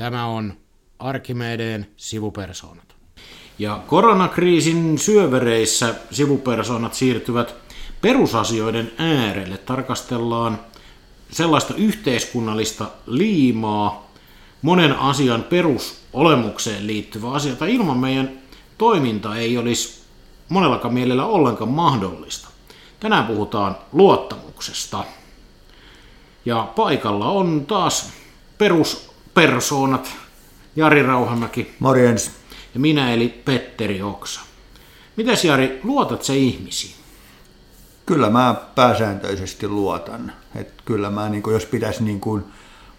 Tämä on Arkimedeen sivupersoonat. Ja koronakriisin syövereissä sivupersoonat siirtyvät perusasioiden äärelle. Tarkastellaan sellaista yhteiskunnallista liimaa, monen asian perusolemukseen liittyvä asia, tai ilman meidän toiminta ei olisi monellakaan mielellä ollenkaan mahdollista. Tänään puhutaan luottamuksesta. Ja paikalla on taas peruspersoonat Jari Rauhamäki. Morjens. Ja minä eli Petteri Oksa. Mitäs Jari, luotat se ihmisiin? Kyllä mä pääsääntöisesti luotan. Et kyllä mä, niin jos pitäisi niin kun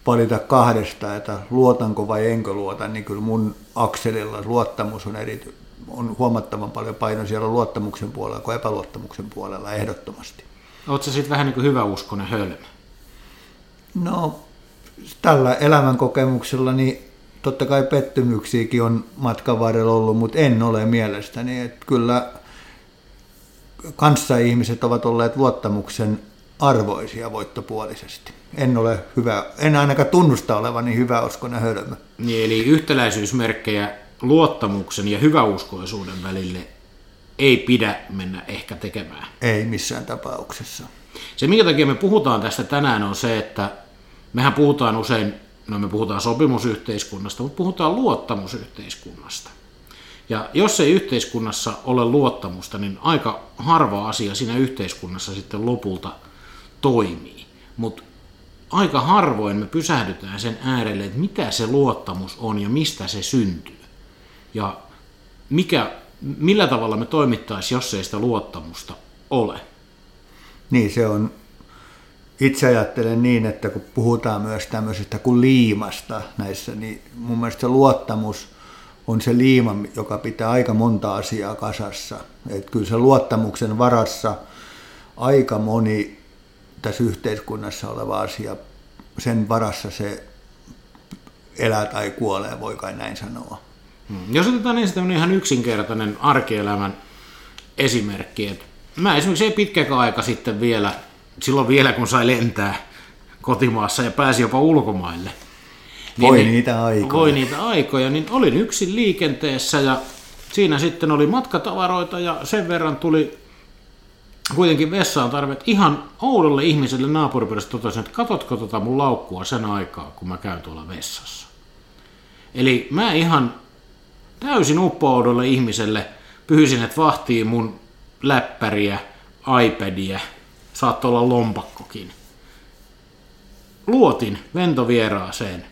valita kahdesta, että luotanko vai enkö luota, niin kyllä mun akselilla luottamus on, eri, on huomattavan paljon paino siellä luottamuksen puolella kuin epäluottamuksen puolella ehdottomasti. Oletko sitten vähän niin kuin hyväuskonen hölmö? No, tällä elämänkokemuksella niin totta kai pettymyksiäkin on matkan varrella ollut, mutta en ole mielestäni. Että kyllä kanssaihmiset ovat olleet luottamuksen arvoisia voittopuolisesti. En ole hyvä, en ainakaan tunnusta olevani hyvä uskonen hölmö. Niin, eli yhtäläisyysmerkkejä luottamuksen ja hyväuskoisuuden välille ei pidä mennä ehkä tekemään. Ei missään tapauksessa. Se, minkä takia me puhutaan tästä tänään, on se, että mehän puhutaan usein, no me puhutaan sopimusyhteiskunnasta, mutta puhutaan luottamusyhteiskunnasta. Ja jos ei yhteiskunnassa ole luottamusta, niin aika harva asia siinä yhteiskunnassa sitten lopulta toimii. Mutta aika harvoin me pysähdytään sen äärelle, että mitä se luottamus on ja mistä se syntyy. Ja mikä, millä tavalla me toimittaisiin, jos ei sitä luottamusta ole. Niin, se on itse ajattelen niin, että kun puhutaan myös tämmöisestä kuin liimasta näissä, niin mun mielestä se luottamus on se liima, joka pitää aika monta asiaa kasassa. Että kyllä se luottamuksen varassa aika moni tässä yhteiskunnassa oleva asia, sen varassa se elää tai kuolee, voi kai näin sanoa. Hmm. Jos otetaan ensin ihan yksinkertainen arkielämän esimerkki, että mä esimerkiksi ei pitkäkään aika sitten vielä silloin vielä kun sai lentää kotimaassa ja pääsi jopa ulkomaille. Niin, voi niitä aikoja. Voi niitä aikoja, niin olin yksin liikenteessä ja siinä sitten oli matkatavaroita ja sen verran tuli kuitenkin vessaan tarve, ihan oudolle ihmiselle naapuripiirissä totesin, että katotko tota mun laukkua sen aikaa, kun mä käyn tuolla vessassa. Eli mä ihan täysin uppoudolle ihmiselle pyhysin, että vahtii mun läppäriä, iPadia saattoi olla lompakkokin. Luotin ventovieraaseen,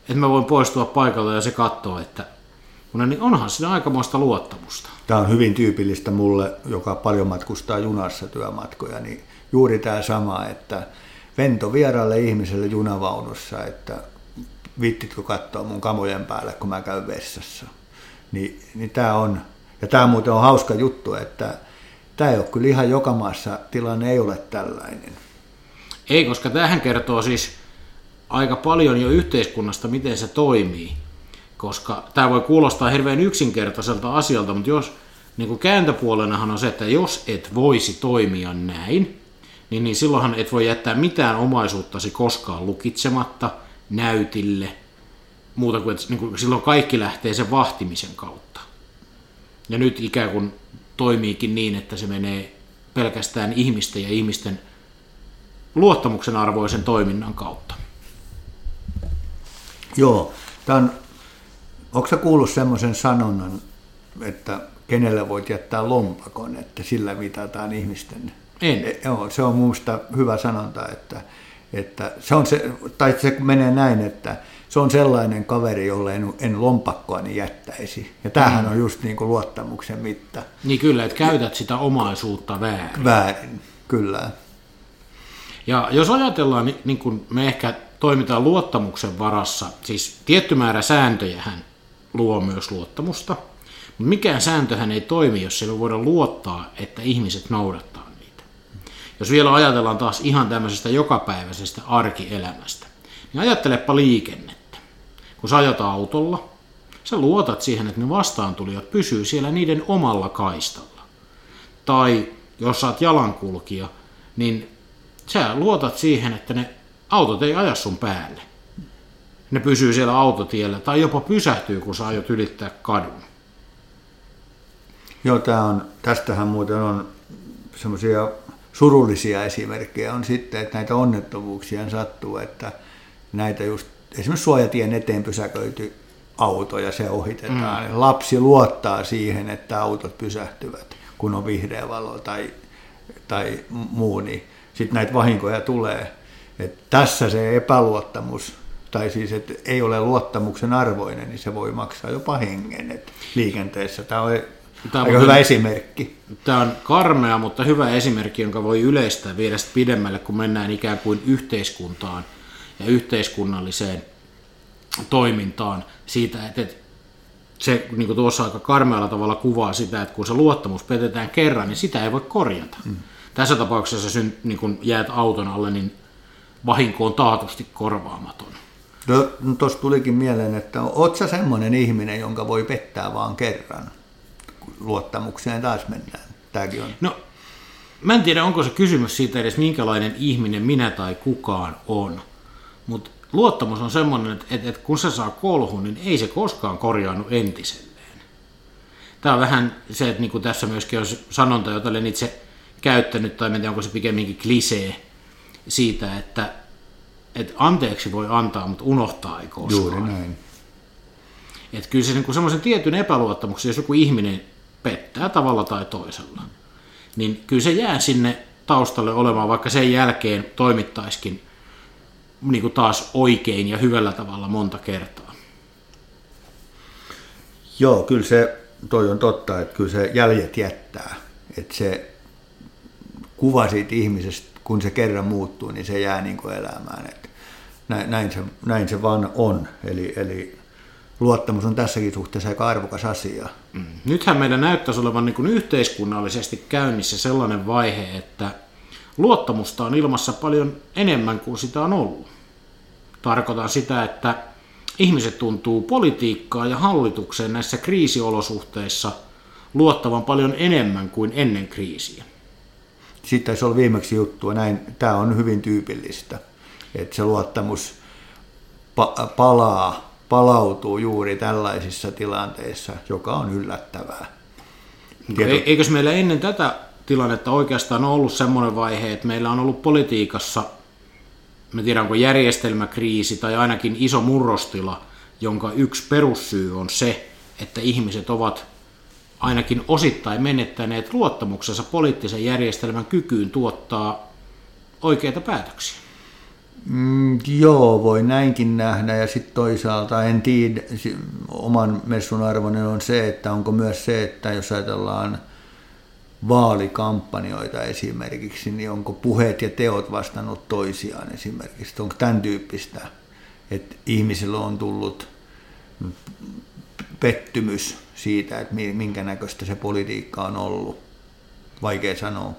että mä voin poistua paikalta ja se katsoo, että niin onhan siinä aikamoista luottamusta. Tämä on hyvin tyypillistä mulle, joka paljon matkustaa junassa työmatkoja, niin juuri tämä sama, että vento vieraalle ihmiselle junavaunussa, että vittitkö katsoa mun kamojen päälle, kun mä käyn vessassa. Niin, niin tämä on, ja tämä muuten on hauska juttu, että tämä ei ole kyllä ihan joka maassa, tilanne ei ole tällainen. Ei, koska tähän kertoo siis aika paljon jo yhteiskunnasta, miten se toimii. Koska tämä voi kuulostaa hirveän yksinkertaiselta asialta, mutta jos niin kuin kääntöpuolenahan on se, että jos et voisi toimia näin, niin, niin silloinhan et voi jättää mitään omaisuuttasi koskaan lukitsematta näytille, muuta kuin, että niin kuin silloin kaikki lähtee sen vahtimisen kautta. Ja nyt ikään kuin toimiikin niin, että se menee pelkästään ihmisten ja ihmisten luottamuksen arvoisen toiminnan kautta. Joo, tämän, onko sä kuullut semmoisen sanonnan, että kenelle voit jättää lompakon, että sillä mitataan ihmisten... En. E, joo, se on minusta hyvä sanonta, että, että se on se, tai se menee näin, että se on sellainen kaveri, jolle en, en lompakkoani jättäisi. Ja tämähän mm. on just niin kuin luottamuksen mitta. Niin kyllä, että käytät sitä omaisuutta väärin. Väärin, kyllä. Ja jos ajatellaan, niin, niin kuin me ehkä toimitaan luottamuksen varassa, siis tietty määrä sääntöjähän luo myös luottamusta, mutta mikään sääntöhän ei toimi, jos ei voida luottaa, että ihmiset noudattaa niitä. Jos vielä ajatellaan taas ihan tämmöisestä jokapäiväisestä arkielämästä, niin ajattelepa liikennettä kun sä ajat autolla, sä luotat siihen, että ne vastaantulijat pysyy siellä niiden omalla kaistalla. Tai jos sä oot jalankulkija, niin sä luotat siihen, että ne autot ei aja sun päälle. ne pysyy siellä autotiellä tai jopa pysähtyy, kun sä aiot ylittää kadun. Joo, tää on, tästähän muuten on semmoisia surullisia esimerkkejä on sitten, että näitä onnettomuuksia sattuu, että näitä just esimerkiksi suojatien eteen pysäköity auto ja se ohitetaan. Mm. Lapsi luottaa siihen, että autot pysähtyvät, kun on vihreä valo tai, tai muu, niin sitten näitä vahinkoja tulee. Et tässä se epäluottamus, tai siis että ei ole luottamuksen arvoinen, niin se voi maksaa jopa hengen et liikenteessä. Tämä on Tämä aika on, hyvä esimerkki. Tämä on karmea, mutta hyvä esimerkki, jonka voi yleistää viedä pidemmälle, kun mennään ikään kuin yhteiskuntaan ja yhteiskunnalliseen toimintaan siitä, että se niin kuin tuossa aika karmealla tavalla kuvaa sitä, että kun se luottamus petetään kerran, niin sitä ei voi korjata. Mm. Tässä tapauksessa sä niin kun jäät auton alle, niin vahinko on taatusti korvaamaton. No, no tuossa tulikin mieleen, että oot sä semmoinen ihminen, jonka voi pettää vaan kerran? Luottamukseen taas mennään. Tämäkin on. No, mä en tiedä, onko se kysymys siitä edes, minkälainen ihminen minä tai kukaan on. Mutta luottamus on semmoinen, että, että, että kun se saa kolhun, niin ei se koskaan korjaannut entiselleen. Tämä on vähän se, että niin kuin tässä myöskin on sanonta, jota olen itse käyttänyt, tai en tiedä, onko se pikemminkin klisee siitä, että, että anteeksi voi antaa, mutta unohtaa ei koskaan. Juuri näin. Että kyllä se niin semmoisen tietyn epäluottamuksen, jos joku ihminen pettää tavalla tai toisella, niin kyllä se jää sinne taustalle olemaan, vaikka sen jälkeen toimittaiskin niin kuin taas oikein ja hyvällä tavalla monta kertaa. Joo, kyllä se, toi on totta, että kyllä se jäljet jättää. Että se kuva siitä ihmisestä, kun se kerran muuttuu, niin se jää niin kuin elämään. Että näin, näin, se, näin se vaan on. Eli, eli luottamus on tässäkin suhteessa aika arvokas asia. Mm. Nythän meidän näyttäisi olevan niin kuin yhteiskunnallisesti käynnissä sellainen vaihe, että luottamusta on ilmassa paljon enemmän kuin sitä on ollut. Tarkoitan sitä, että ihmiset tuntuu politiikkaa ja hallitukseen näissä kriisiolosuhteissa luottavan paljon enemmän kuin ennen kriisiä. Sitten taisi olla viimeksi juttua, näin, tämä on hyvin tyypillistä, että se luottamus pa- palaa, palautuu juuri tällaisissa tilanteissa, joka on yllättävää. Tieto... Eikös meillä ennen tätä tilannetta oikeastaan ollut semmoinen vaihe, että meillä on ollut politiikassa – mä tiedän onko järjestelmäkriisi tai ainakin iso murrostila, jonka yksi perussyy on se, että ihmiset ovat ainakin osittain menettäneet luottamuksensa poliittisen järjestelmän kykyyn tuottaa oikeita päätöksiä. Mm, joo, voi näinkin nähdä ja sitten toisaalta en tiedä, oman messun arvoinen on se, että onko myös se, että jos ajatellaan – vaalikampanjoita esimerkiksi, niin onko puheet ja teot vastannut toisiaan esimerkiksi? Onko tämän tyyppistä, että ihmisillä on tullut pettymys siitä, että minkä näköistä se politiikka on ollut? Vaikea sanoa.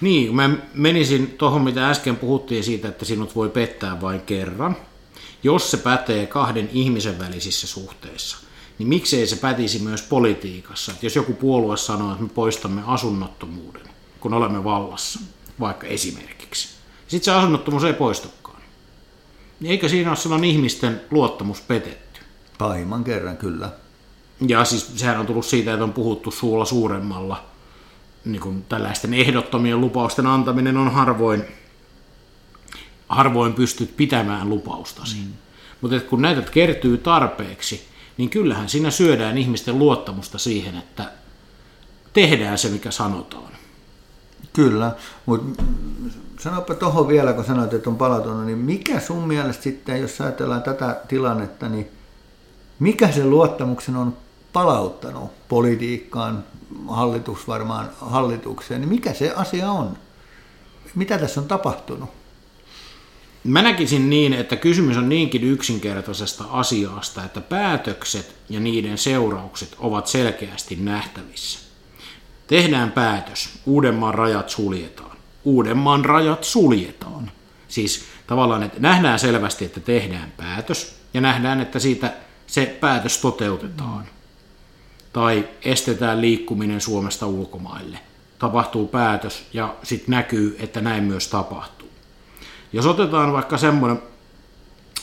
Niin, mä menisin tuohon, mitä äsken puhuttiin siitä, että sinut voi pettää vain kerran, jos se pätee kahden ihmisen välisissä suhteissa – niin miksei se pätisi myös politiikassa. Että jos joku puolue sanoo, että me poistamme asunnottomuuden, kun olemme vallassa, vaikka esimerkiksi, sitten se asunnottomuus ei poistukaan. Niin eikö siinä ole silloin ihmisten luottamus petetty? Pahimman kerran, kyllä. Ja siis sehän on tullut siitä, että on puhuttu suulla suuremmalla. Niin kuin tällaisten ehdottomien lupausten antaminen on harvoin, harvoin pystyt pitämään lupaustasi. Mm. Mutta kun näitä kertyy tarpeeksi, niin kyllähän siinä syödään ihmisten luottamusta siihen, että tehdään se, mikä sanotaan. Kyllä, mutta sanopa tuohon vielä, kun sanoit, että on palautunut, niin mikä sun mielestä sitten, jos ajatellaan tätä tilannetta, niin mikä se luottamuksen on palauttanut politiikkaan, hallitus varmaan hallitukseen, niin mikä se asia on? Mitä tässä on tapahtunut? Mä näkisin niin, että kysymys on niinkin yksinkertaisesta asiasta, että päätökset ja niiden seuraukset ovat selkeästi nähtävissä. Tehdään päätös, Uudenmaan rajat suljetaan. Uudenmaan rajat suljetaan. Siis tavallaan, että nähdään selvästi, että tehdään päätös ja nähdään, että siitä se päätös toteutetaan. Tai estetään liikkuminen Suomesta ulkomaille. Tapahtuu päätös ja sitten näkyy, että näin myös tapahtuu. Jos otetaan vaikka semmoinen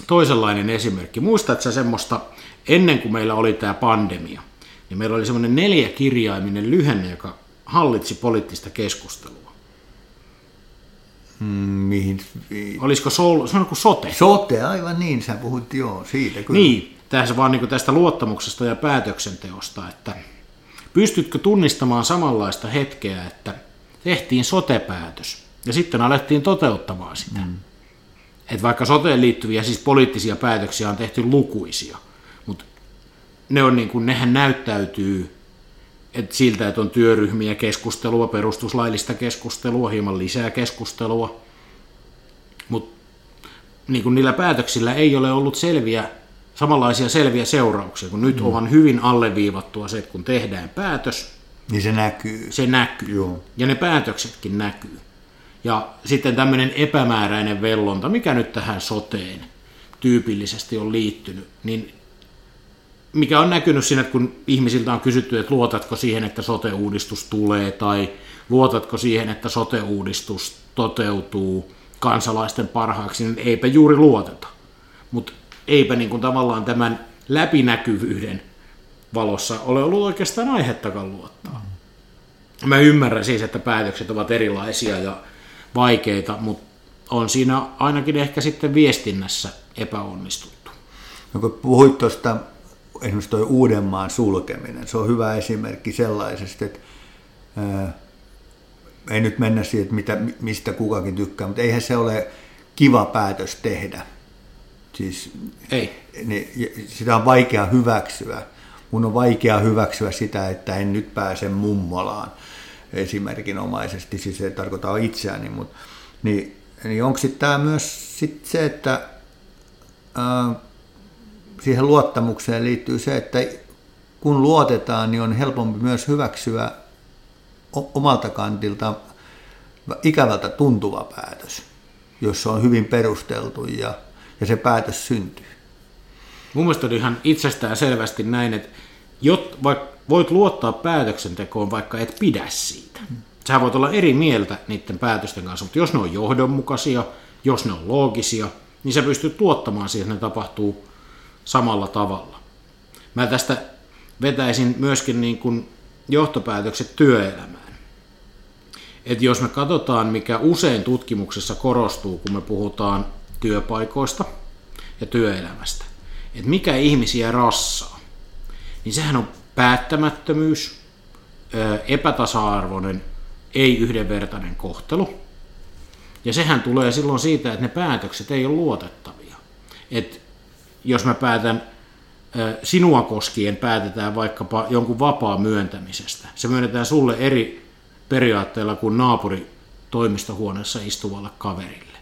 toisenlainen esimerkki. Muistatko sä semmoista, ennen kuin meillä oli tämä pandemia, niin meillä oli semmoinen neljäkirjaiminen lyhenne, joka hallitsi poliittista keskustelua. Mm, mihin? Olisiko sol, se on kuin sote? Sote, aivan niin, sä puhut joo siitä kyllä. Niin, tässä vaan niin tästä luottamuksesta ja päätöksenteosta, että pystytkö tunnistamaan samanlaista hetkeä, että tehtiin sotepäätös ja sitten alettiin toteuttamaan sitä. Mm. Et vaikka soteen liittyviä siis poliittisia päätöksiä on tehty lukuisia, mutta ne on niin kuin, nehän näyttäytyy et siltä, että on työryhmiä, keskustelua, perustuslaillista keskustelua, hieman lisää keskustelua, mutta niin niillä päätöksillä ei ole ollut selviä, samanlaisia selviä seurauksia, kun nyt mm. on hyvin alleviivattua se, että kun tehdään päätös, niin se näkyy. Se näkyy. Joo. Ja ne päätöksetkin näkyy. Ja sitten tämmöinen epämääräinen vellonta, mikä nyt tähän soteen tyypillisesti on liittynyt, niin mikä on näkynyt siinä, että kun ihmisiltä on kysytty, että luotatko siihen, että sote-uudistus tulee, tai luotatko siihen, että sote-uudistus toteutuu kansalaisten parhaaksi, niin eipä juuri luoteta. Mutta eipä niin kuin tavallaan tämän läpinäkyvyyden valossa ole ollut oikeastaan aihettakaan luottaa. Mä ymmärrän siis, että päätökset ovat erilaisia ja vaikeita, mutta on siinä ainakin ehkä sitten viestinnässä epäonnistuttu. No kun puhuit tuosta esimerkiksi tuo Uudenmaan sulkeminen, se on hyvä esimerkki sellaisesta, että ää, ei nyt mennä siihen, että mitä, mistä kukakin tykkää, mutta eihän se ole kiva päätös tehdä. Siis, ei. Niin, sitä on vaikea hyväksyä. Mun on vaikea hyväksyä sitä, että en nyt pääse mummolaan esimerkinomaisesti, siis ei tarkoita itseäni, mutta niin, niin onko sitten tämä myös sit se, että ää, siihen luottamukseen liittyy se, että kun luotetaan, niin on helpompi myös hyväksyä omalta kantilta ikävältä tuntuva päätös, jossa on hyvin perusteltu ja, ja se päätös syntyy. Mun mielestä on ihan itsestään selvästi näin, että jot, vaikka voit luottaa päätöksentekoon, vaikka et pidä siitä. Sä voit olla eri mieltä niiden päätösten kanssa, mutta jos ne on johdonmukaisia, jos ne on loogisia, niin sä pystyt tuottamaan siihen, että ne tapahtuu samalla tavalla. Mä tästä vetäisin myöskin niin kuin johtopäätökset työelämään. Et jos me katsotaan, mikä usein tutkimuksessa korostuu, kun me puhutaan työpaikoista ja työelämästä, että mikä ihmisiä rassaa, niin sehän on päättämättömyys, epätasa-arvoinen, ei yhdenvertainen kohtelu. Ja sehän tulee silloin siitä, että ne päätökset ei ole luotettavia. Et jos mä päätän sinua koskien päätetään vaikkapa jonkun vapaa myöntämisestä. Se myönnetään sulle eri periaatteella kuin naapuri toimistohuoneessa istuvalle kaverille.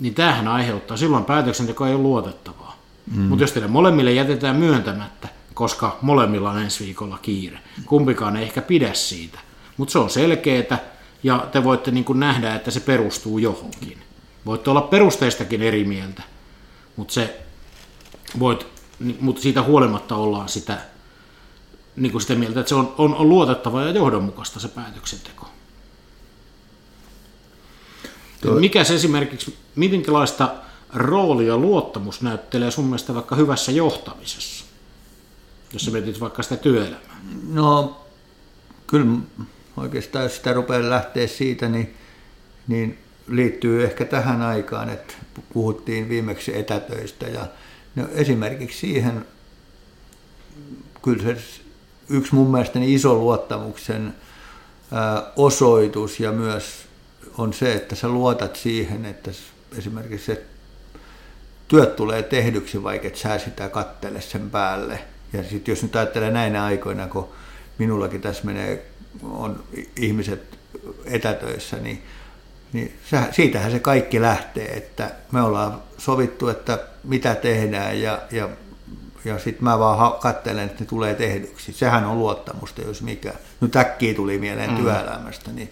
Niin tämähän aiheuttaa, silloin päätöksenteko ei ole luotettavaa. Mm. Mutta jos teille molemmille jätetään myöntämättä, koska molemmilla on ensi viikolla kiire, kumpikaan ei ehkä pidä siitä. Mutta se on selkeää ja te voitte niin kuin nähdä, että se perustuu johonkin. Voitte olla perusteistakin eri mieltä, mutta se voit, mutta siitä huolimatta ollaan sitä, niin kuin sitä mieltä, että se on, on, on luotettava ja johdonmukaista se päätöksenteko. Tuo... Mikä se esimerkiksi, minkälaista roolia luottamus näyttelee sun mielestä vaikka hyvässä johtamisessa, jos sä mietit vaikka sitä työelämää? No, kyllä oikeastaan jos sitä rupeaa lähteä siitä, niin, niin liittyy ehkä tähän aikaan, että puhuttiin viimeksi etätöistä ja No esimerkiksi siihen, kyllä se yksi mun mielestäni iso luottamuksen osoitus ja myös on se, että sä luotat siihen, että esimerkiksi se työt tulee tehdyksi, vaikka et sä sitä kattele sen päälle. Ja sitten jos nyt ajattelee näinä aikoina, kun minullakin tässä menee, on ihmiset etätöissä, niin niin se, siitähän se kaikki lähtee, että me ollaan sovittu, että mitä tehdään ja, ja, ja sitten mä vaan katselen, että ne tulee tehdyksi. Sehän on luottamusta, jos mikä. Nyt äkkiä tuli mieleen mm. työelämästä, niin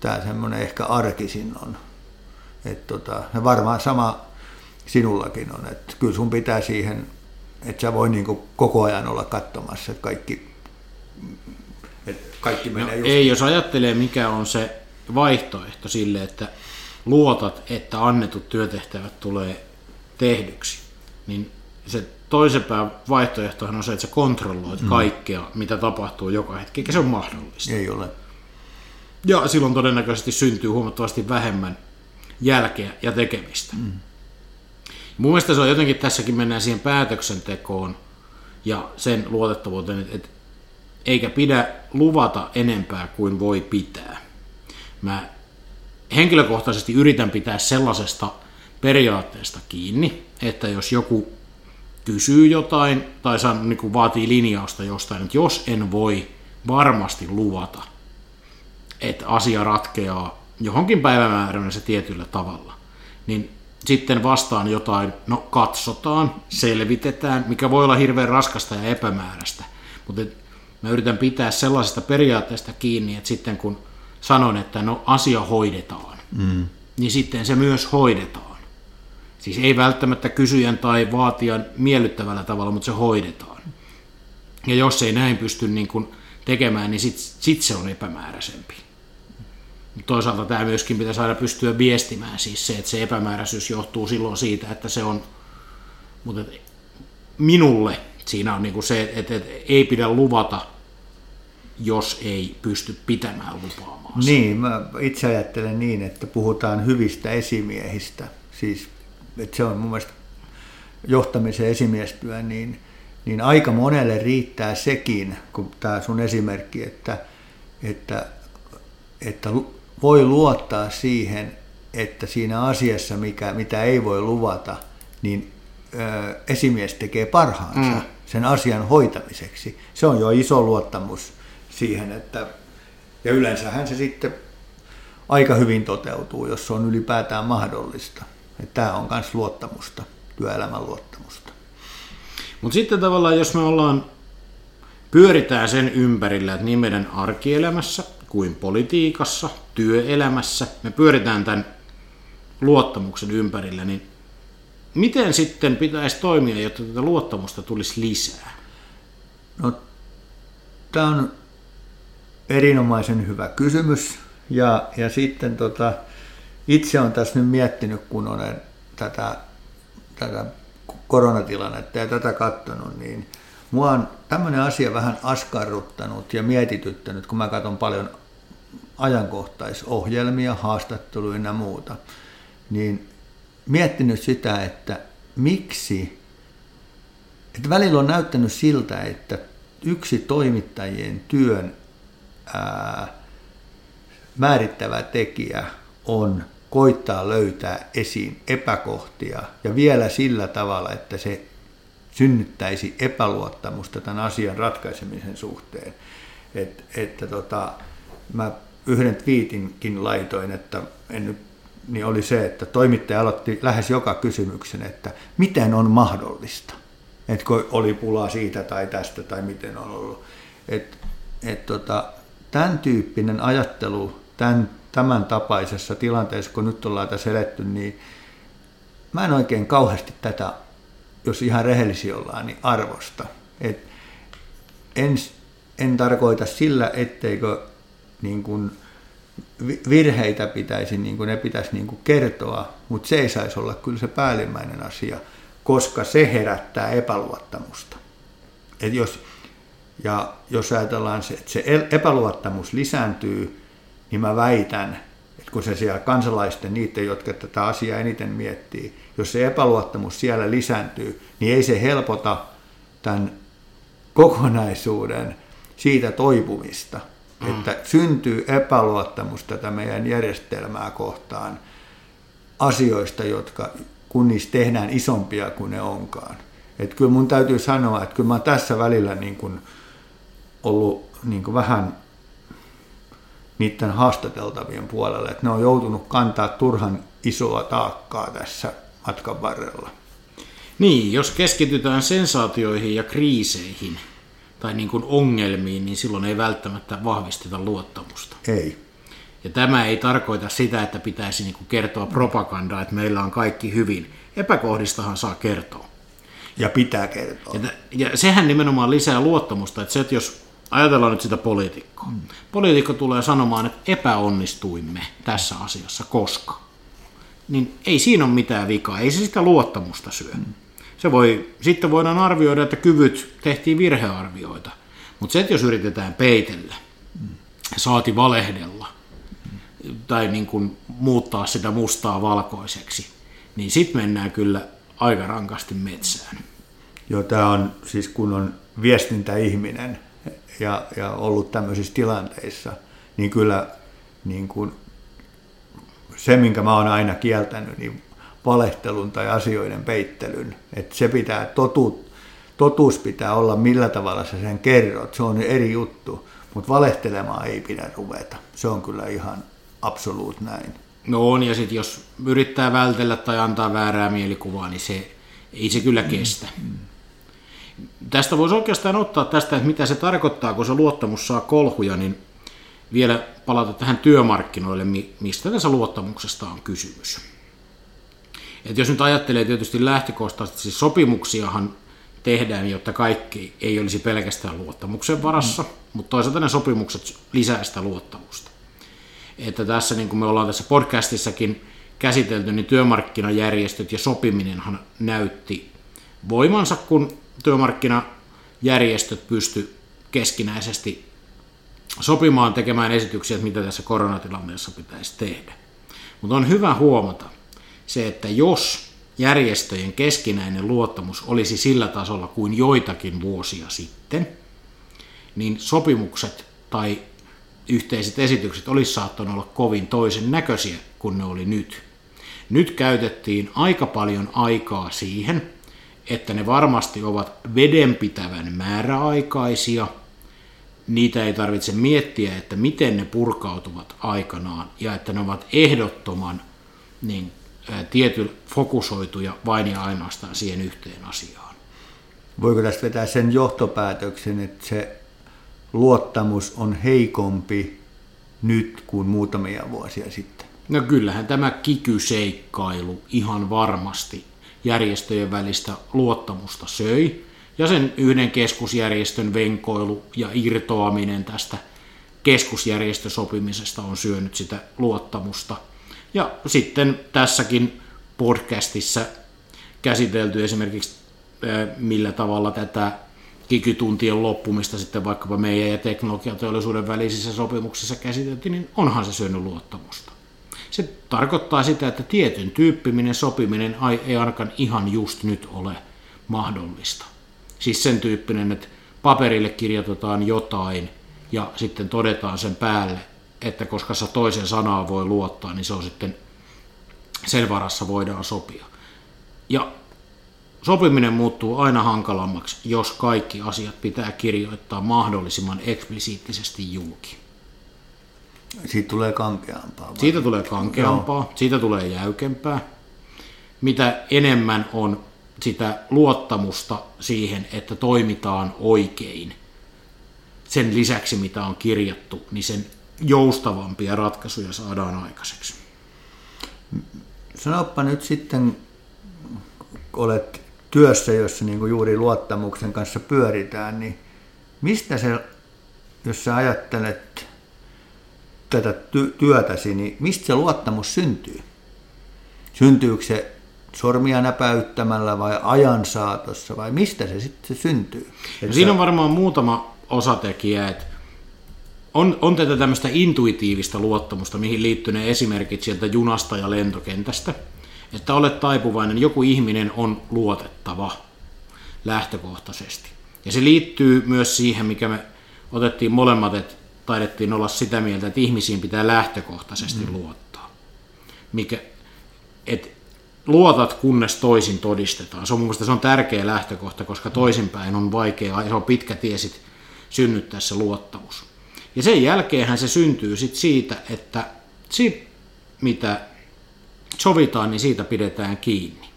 tämä semmoinen ehkä arkisin on. Että tota, ja varmaan sama sinullakin on, että kyllä sun pitää siihen, että sä voi niinku koko ajan olla katsomassa, että kaikki, että kaikki menee no, just... Ei, jos ajattelee mikä on se vaihtoehto sille, että luotat, että annetut työtehtävät tulee tehdyksi, niin se toisepää vaihtoehtohan on se, että sä kontrolloit mm. kaikkea, mitä tapahtuu joka hetki, eikä se on mahdollista. Ei ole. Ja silloin todennäköisesti syntyy huomattavasti vähemmän jälkeä ja tekemistä. Mm. Mun mielestä se on jotenkin, tässäkin mennään siihen päätöksentekoon ja sen luotettavuuteen, että eikä pidä luvata enempää kuin voi pitää. Mä henkilökohtaisesti yritän pitää sellaisesta periaatteesta kiinni, että jos joku kysyy jotain tai san, niin kuin vaatii linjausta jostain, että jos en voi varmasti luvata, että asia ratkeaa johonkin päivämääränä se tietyllä tavalla, niin sitten vastaan jotain, no katsotaan, selvitetään, mikä voi olla hirveän raskasta ja epämääräistä, mutta mä yritän pitää sellaisesta periaatteesta kiinni, että sitten kun sanon, että no asia hoidetaan, mm. niin sitten se myös hoidetaan. Siis ei välttämättä kysyjän tai vaatijan miellyttävällä tavalla, mutta se hoidetaan. Ja jos ei näin pysty niin kuin tekemään, niin sitten sit se on epämääräisempi. Toisaalta tämä myöskin pitää saada pystyä viestimään, siis se, että se epämääräisyys johtuu silloin siitä, että se on, mutta minulle siinä on niin kuin se, että, että ei pidä luvata, jos ei pysty pitämään lupaamaan. Niin, mä itse ajattelen niin, että puhutaan hyvistä esimiehistä, siis että se on mun mielestä johtamisen esimiestyö, niin, niin aika monelle riittää sekin, kun tämä sun esimerkki, että, että, että voi luottaa siihen, että siinä asiassa, mikä, mitä ei voi luvata, niin ö, esimies tekee parhaansa mm. sen asian hoitamiseksi. Se on jo iso luottamus siihen, että ja yleensähän se sitten aika hyvin toteutuu, jos se on ylipäätään mahdollista. Että tämä on myös luottamusta, työelämän luottamusta. Mutta sitten tavallaan, jos me ollaan, pyöritään sen ympärillä, että niin meidän arkielämässä kuin politiikassa, työelämässä, me pyöritään tämän luottamuksen ympärillä, niin miten sitten pitäisi toimia, jotta tätä luottamusta tulisi lisää? No, tämä on erinomaisen hyvä kysymys. Ja, ja sitten tota, itse olen tässä nyt miettinyt, kun olen tätä, tätä koronatilannetta ja tätä katsonut, niin mua on tämmöinen asia vähän askarruttanut ja mietityttänyt, kun mä katson paljon ajankohtaisohjelmia, haastatteluja ja muuta, niin miettinyt sitä, että miksi, että välillä on näyttänyt siltä, että yksi toimittajien työn ää, määrittävä tekijä on koittaa löytää esiin epäkohtia ja vielä sillä tavalla, että se synnyttäisi epäluottamusta tämän asian ratkaisemisen suhteen. Et, että tota, mä yhden twiitinkin laitoin, että en nyt, niin oli se, että toimittaja aloitti lähes joka kysymyksen, että miten on mahdollista. Että kun oli pulaa siitä tai tästä tai miten on ollut. Et, et tota, tämän tyyppinen ajattelu tämän tämän tapaisessa tilanteessa, kun nyt ollaan tässä eletty, niin mä en oikein kauheasti tätä, jos ihan rehellisiä ollaan, niin arvosta. Et en, en tarkoita sillä, etteikö niin kuin virheitä pitäisi, niin kuin ne pitäisi niin kuin kertoa, mutta se ei saisi olla kyllä se päällimmäinen asia, koska se herättää epäluottamusta. Et jos, ja jos ajatellaan se, että se epäluottamus lisääntyy, niin mä väitän, että kun se siellä kansalaisten, niiden, jotka tätä asiaa eniten miettii, jos se epäluottamus siellä lisääntyy, niin ei se helpota tämän kokonaisuuden siitä toipumista, mm. että syntyy epäluottamusta tätä meidän järjestelmää kohtaan asioista, jotka kun niistä tehdään isompia kuin ne onkaan. Että kyllä mun täytyy sanoa, että kyllä mä tässä välillä niin kuin ollut niin kuin vähän niiden haastateltavien puolelle, että ne on joutunut kantaa turhan isoa taakkaa tässä matkan varrella. Niin, jos keskitytään sensaatioihin ja kriiseihin tai niin kuin ongelmiin, niin silloin ei välttämättä vahvisteta luottamusta. Ei. Ja tämä ei tarkoita sitä, että pitäisi niin kuin kertoa propagandaa, että meillä on kaikki hyvin. Epäkohdistahan saa kertoa. Ja pitää kertoa. Ja, ja sehän nimenomaan lisää luottamusta, että se, että jos ajatellaan nyt sitä poliitikkoa. Mm. Poliitikko tulee sanomaan, että epäonnistuimme tässä asiassa, koska niin ei siinä ole mitään vikaa, ei se sitä luottamusta syö. Se voi, sitten voidaan arvioida, että kyvyt tehtiin virhearvioita, mutta se, että jos yritetään peitellä, saati valehdella, tai niin kuin muuttaa sitä mustaa valkoiseksi, niin sitten mennään kyllä aika rankasti metsään. Joo, tämä on siis kun on viestintäihminen ja, ja ollut tämmöisissä tilanteissa, niin kyllä niin kuin se, minkä mä oon aina kieltänyt, niin valehtelun tai asioiden peittelyn, että se pitää totu, totuus pitää olla millä tavalla sä sen kerrot, se on eri juttu, mutta valehtelemaan ei pidä ruveta. Se on kyllä ihan absoluut näin. No on, ja sitten jos yrittää vältellä tai antaa väärää mielikuvaa, niin se, ei se kyllä kestä. Mm. Tästä voisi oikeastaan ottaa tästä, että mitä se tarkoittaa, kun se luottamus saa kolhuja, niin vielä palata tähän työmarkkinoille, mistä tässä luottamuksesta on kysymys. Et jos nyt ajattelee tietysti lähtökohtaisesti, siis sopimuksiahan tehdään, jotta kaikki ei olisi pelkästään luottamuksen varassa, mm. mutta toisaalta ne sopimukset lisää sitä luottamusta. Että tässä, niin kuin me ollaan tässä podcastissakin käsitelty, niin työmarkkinajärjestöt ja sopiminenhan näytti voimansa, kun työmarkkinajärjestöt pysty keskinäisesti sopimaan, tekemään esityksiä, että mitä tässä koronatilanteessa pitäisi tehdä. Mutta on hyvä huomata se, että jos järjestöjen keskinäinen luottamus olisi sillä tasolla kuin joitakin vuosia sitten, niin sopimukset tai yhteiset esitykset olisi saattanut olla kovin toisen näköisiä kuin ne oli nyt. Nyt käytettiin aika paljon aikaa siihen, että ne varmasti ovat vedenpitävän määräaikaisia. Niitä ei tarvitse miettiä, että miten ne purkautuvat aikanaan ja että ne ovat ehdottoman niin, tiety, fokusoituja vain ja ainoastaan siihen yhteen asiaan. Voiko tästä vetää sen johtopäätöksen, että se luottamus on heikompi nyt kuin muutamia vuosia sitten? No kyllähän tämä kikyseikkailu ihan varmasti järjestöjen välistä luottamusta söi. Ja sen yhden keskusjärjestön venkoilu ja irtoaminen tästä keskusjärjestösopimisesta on syönyt sitä luottamusta. Ja sitten tässäkin podcastissa käsitelty esimerkiksi millä tavalla tätä kikytuntien loppumista sitten vaikkapa meidän ja teknologiateollisuuden välisissä sopimuksissa käsiteltiin, niin onhan se syönyt luottamusta. Se tarkoittaa sitä, että tietyn tyyppiminen sopiminen ei ainakaan ihan just nyt ole mahdollista. Siis sen tyyppinen, että paperille kirjoitetaan jotain ja sitten todetaan sen päälle, että koska sä toisen sanaa voi luottaa, niin se on sitten sen varassa voidaan sopia. Ja sopiminen muuttuu aina hankalammaksi, jos kaikki asiat pitää kirjoittaa mahdollisimman eksplisiittisesti julki. Siitä tulee kankeampaa. Vai? Siitä tulee kankeampaa, Joo. siitä tulee jäykempää. Mitä enemmän on sitä luottamusta siihen, että toimitaan oikein, sen lisäksi mitä on kirjattu, niin sen joustavampia ratkaisuja saadaan aikaiseksi. Sanoppa nyt sitten, olet työssä, jossa niin kuin juuri luottamuksen kanssa pyöritään, niin mistä se, jos sä ajattelet tätä ty- työtäsi, niin mistä se luottamus syntyy? Syntyykö se sormia näpäyttämällä vai ajan saatossa vai mistä se sitten syntyy? No siinä on varmaan muutama osatekijä, että on, on tätä tämmöistä intuitiivista luottamusta, mihin liittyy ne esimerkit sieltä junasta ja lentokentästä, että olet taipuvainen, joku ihminen on luotettava lähtökohtaisesti. Ja se liittyy myös siihen, mikä me otettiin molemmat, että taidettiin olla sitä mieltä, että ihmisiin pitää lähtökohtaisesti mm. luottaa. Mikä, et luotat, kunnes toisin todistetaan. Se on mun se on tärkeä lähtökohta, koska toisinpäin on vaikea, se on pitkä tie sit synnyttää se luottamus. Ja sen jälkeenhän se syntyy sit siitä, että si, mitä sovitaan, niin siitä pidetään kiinni.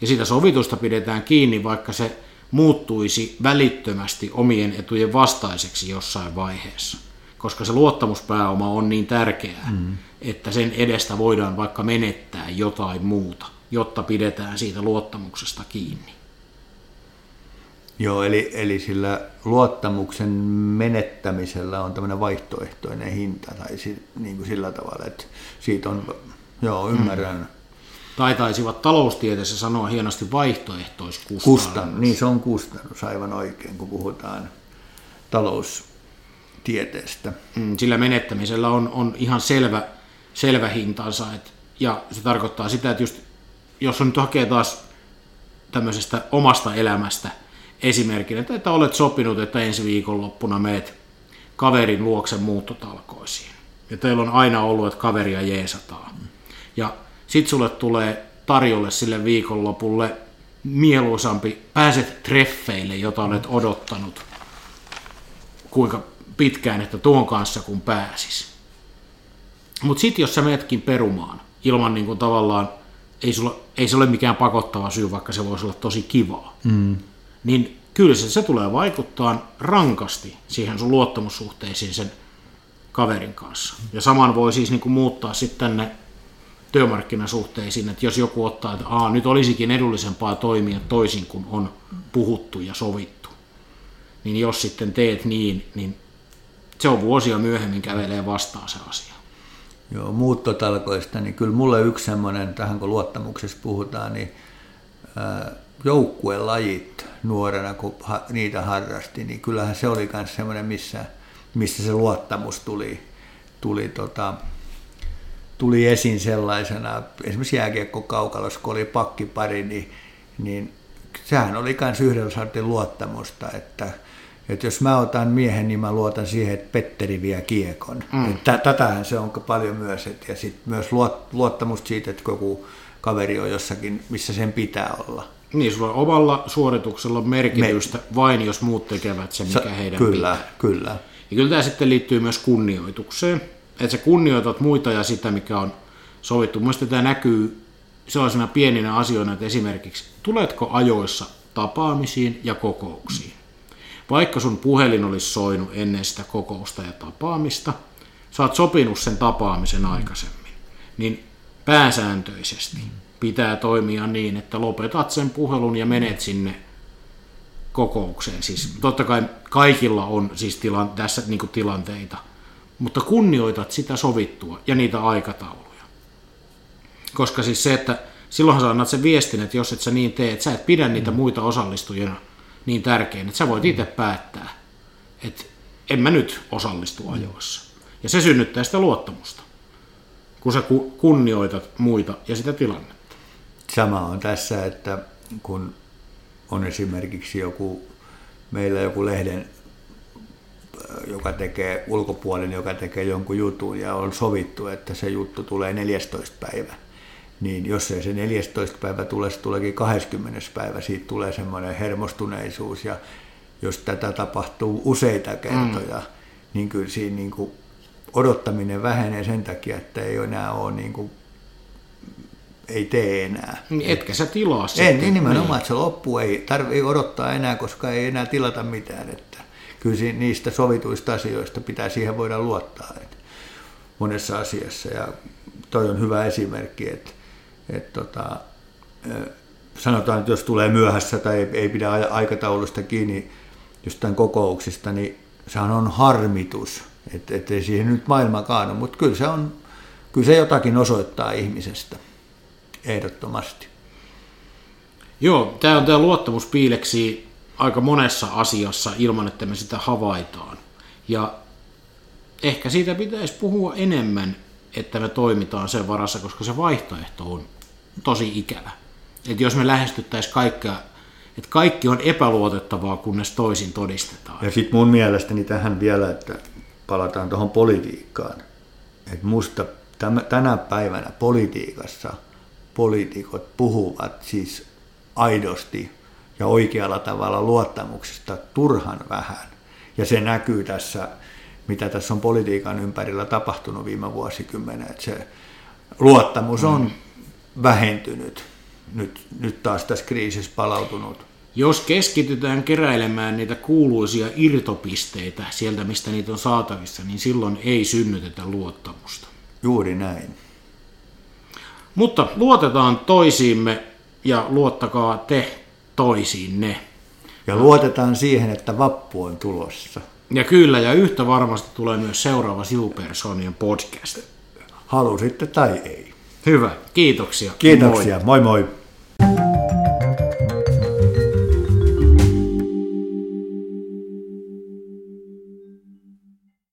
Ja siitä sovitusta pidetään kiinni, vaikka se muuttuisi välittömästi omien etujen vastaiseksi jossain vaiheessa koska se luottamuspääoma on niin tärkeää, mm. että sen edestä voidaan vaikka menettää jotain muuta, jotta pidetään siitä luottamuksesta kiinni. Joo, eli, eli sillä luottamuksen menettämisellä on tämmöinen vaihtoehtoinen hinta, tai si, niin kuin sillä tavalla, että siitä on, joo, ymmärrän. Mm. taitaisivat taloustieteessä sanoa hienosti vaihtoehtoiskustannus. Kustan, niin se on kustannus aivan oikein, kun puhutaan taloustieteestä. Mm, Sillä menettämisellä on, on ihan selvä, selvä hintansa. Et, ja se tarkoittaa sitä, että just, jos on nyt hakee taas tämmöisestä omasta elämästä esimerkkinä, että, olet sopinut, että ensi viikonloppuna meet kaverin luokse muuttotalkoisiin. Ja teillä on aina ollut, että kaveria jeesataan. Ja sit sulle tulee tarjolle sille viikonlopulle mieluisampi, pääset treffeille, jota olet odottanut kuinka pitkään, että tuon kanssa kun pääsis. Mutta sitten jos sä menetkin perumaan, ilman niin kuin tavallaan, ei, sulla, ei se ole mikään pakottava syy, vaikka se voisi olla tosi kivaa, mm. Niin kyllä se, se tulee vaikuttaa rankasti siihen sun luottamussuhteisiin sen kaverin kanssa. Ja saman voi siis niin kuin muuttaa sitten tänne työmarkkinasuhteisiin, että jos joku ottaa, että Aa, nyt olisikin edullisempaa toimia toisin kuin on puhuttu ja sovittu, niin jos sitten teet niin, niin se on vuosia myöhemmin kävelee vastaan se asia. Joo, muuttotalkoista, niin kyllä mulle yksi semmoinen, tähän kun luottamuksessa puhutaan, niin joukkuelajit nuorena, kun niitä harrasti, niin kyllähän se oli myös semmoinen, missä, missä se luottamus tuli, tuli, tota, tuli esiin sellaisena. Esimerkiksi jääkiekko kaukalossa, kun oli pakkipari, niin, niin sehän oli myös yhdellä sortin luottamusta, että, että jos mä otan miehen, niin mä luotan siihen, että Petteri vie kiekon. Mm. Että tätähän se on paljon myös, että, ja sitten myös luottamusta siitä, että joku kaveri on jossakin, missä sen pitää olla. Niin, sulla omalla suorituksella on merkitystä Me... vain, jos muut tekevät sen, mikä Sa- heidän Kyllä, pitää. kyllä. Ja kyllä tämä sitten liittyy myös kunnioitukseen. Että sä kunnioitat muita ja sitä, mikä on sovittu. Mielestäni tämä näkyy sellaisena pieninä asioina, että esimerkiksi tuletko ajoissa tapaamisiin ja kokouksiin. Vaikka sun puhelin olisi soinut ennen sitä kokousta ja tapaamista, sä oot sopinut sen tapaamisen aikaisemmin, niin pääsääntöisesti pitää toimia niin, että lopetat sen puhelun ja menet sinne kokoukseen. Siis totta kai kaikilla on siis tilan, tässä niin kuin tilanteita, mutta kunnioitat sitä sovittua ja niitä aikatauluja. Koska siis se, että silloinhan sä annat sen viestin, että jos et sä niin tee, että sä et pidä niitä mm. muita osallistujia niin tärkein, että sä voit itse päättää, että en mä nyt osallistu ajoissa. Ja se synnyttää sitä luottamusta, kun sä kunnioitat muita ja sitä tilannetta. Sama on tässä, että kun on esimerkiksi joku, meillä joku lehden, joka tekee ulkopuolinen, joka tekee jonkun jutun ja on sovittu, että se juttu tulee 14 päivä, niin jos ei se 14 päivä tule, se tuleekin 20 päivä, siitä tulee semmoinen hermostuneisuus ja jos tätä tapahtuu useita kertoja, mm. niin kyllä siinä niin kuin odottaminen vähenee sen takia, että ei enää ole niin kuin ei tee enää. Niin etkä sä tilaa sitten. Ei, niin nimenomaan, niin. että se loppu ei tarvitse odottaa enää, koska ei enää tilata mitään. Että kyllä niistä sovituista asioista pitää siihen voida luottaa että monessa asiassa. Ja toi on hyvä esimerkki, että, että tota, sanotaan, että jos tulee myöhässä tai ei, ei pidä aikataulusta kiinni jostain kokouksista, niin sehän on harmitus, että et ei siihen nyt maailma kaadu, mutta kyllä se, on, kyllä se jotakin osoittaa ihmisestä ehdottomasti. Joo, tämä on tämä luottamus piileksi aika monessa asiassa ilman, että me sitä havaitaan. Ja ehkä siitä pitäisi puhua enemmän, että me toimitaan sen varassa, koska se vaihtoehto on tosi ikävä. Että jos me lähestyttäisiin kaikkea, että kaikki on epäluotettavaa, kunnes toisin todistetaan. Ja sitten mun mielestäni tähän vielä, että palataan tuohon politiikkaan. Että musta tänä päivänä politiikassa – poliitikot puhuvat siis aidosti ja oikealla tavalla luottamuksesta turhan vähän. Ja se näkyy tässä, mitä tässä on politiikan ympärillä tapahtunut viime vuosikymmenen, että se luottamus on mm. vähentynyt, nyt, nyt taas tässä kriisissä palautunut. Jos keskitytään keräilemään niitä kuuluisia irtopisteitä sieltä, mistä niitä on saatavissa, niin silloin ei synnytetä luottamusta. Juuri näin. Mutta luotetaan toisiimme ja luottakaa te toisiinne. Ja luotetaan siihen, että vappu on tulossa. Ja kyllä, ja yhtä varmasti tulee myös seuraava sivupersoonien podcast. Halusitte tai ei. Hyvä, kiitoksia. Kiitoksia, moi moi. moi.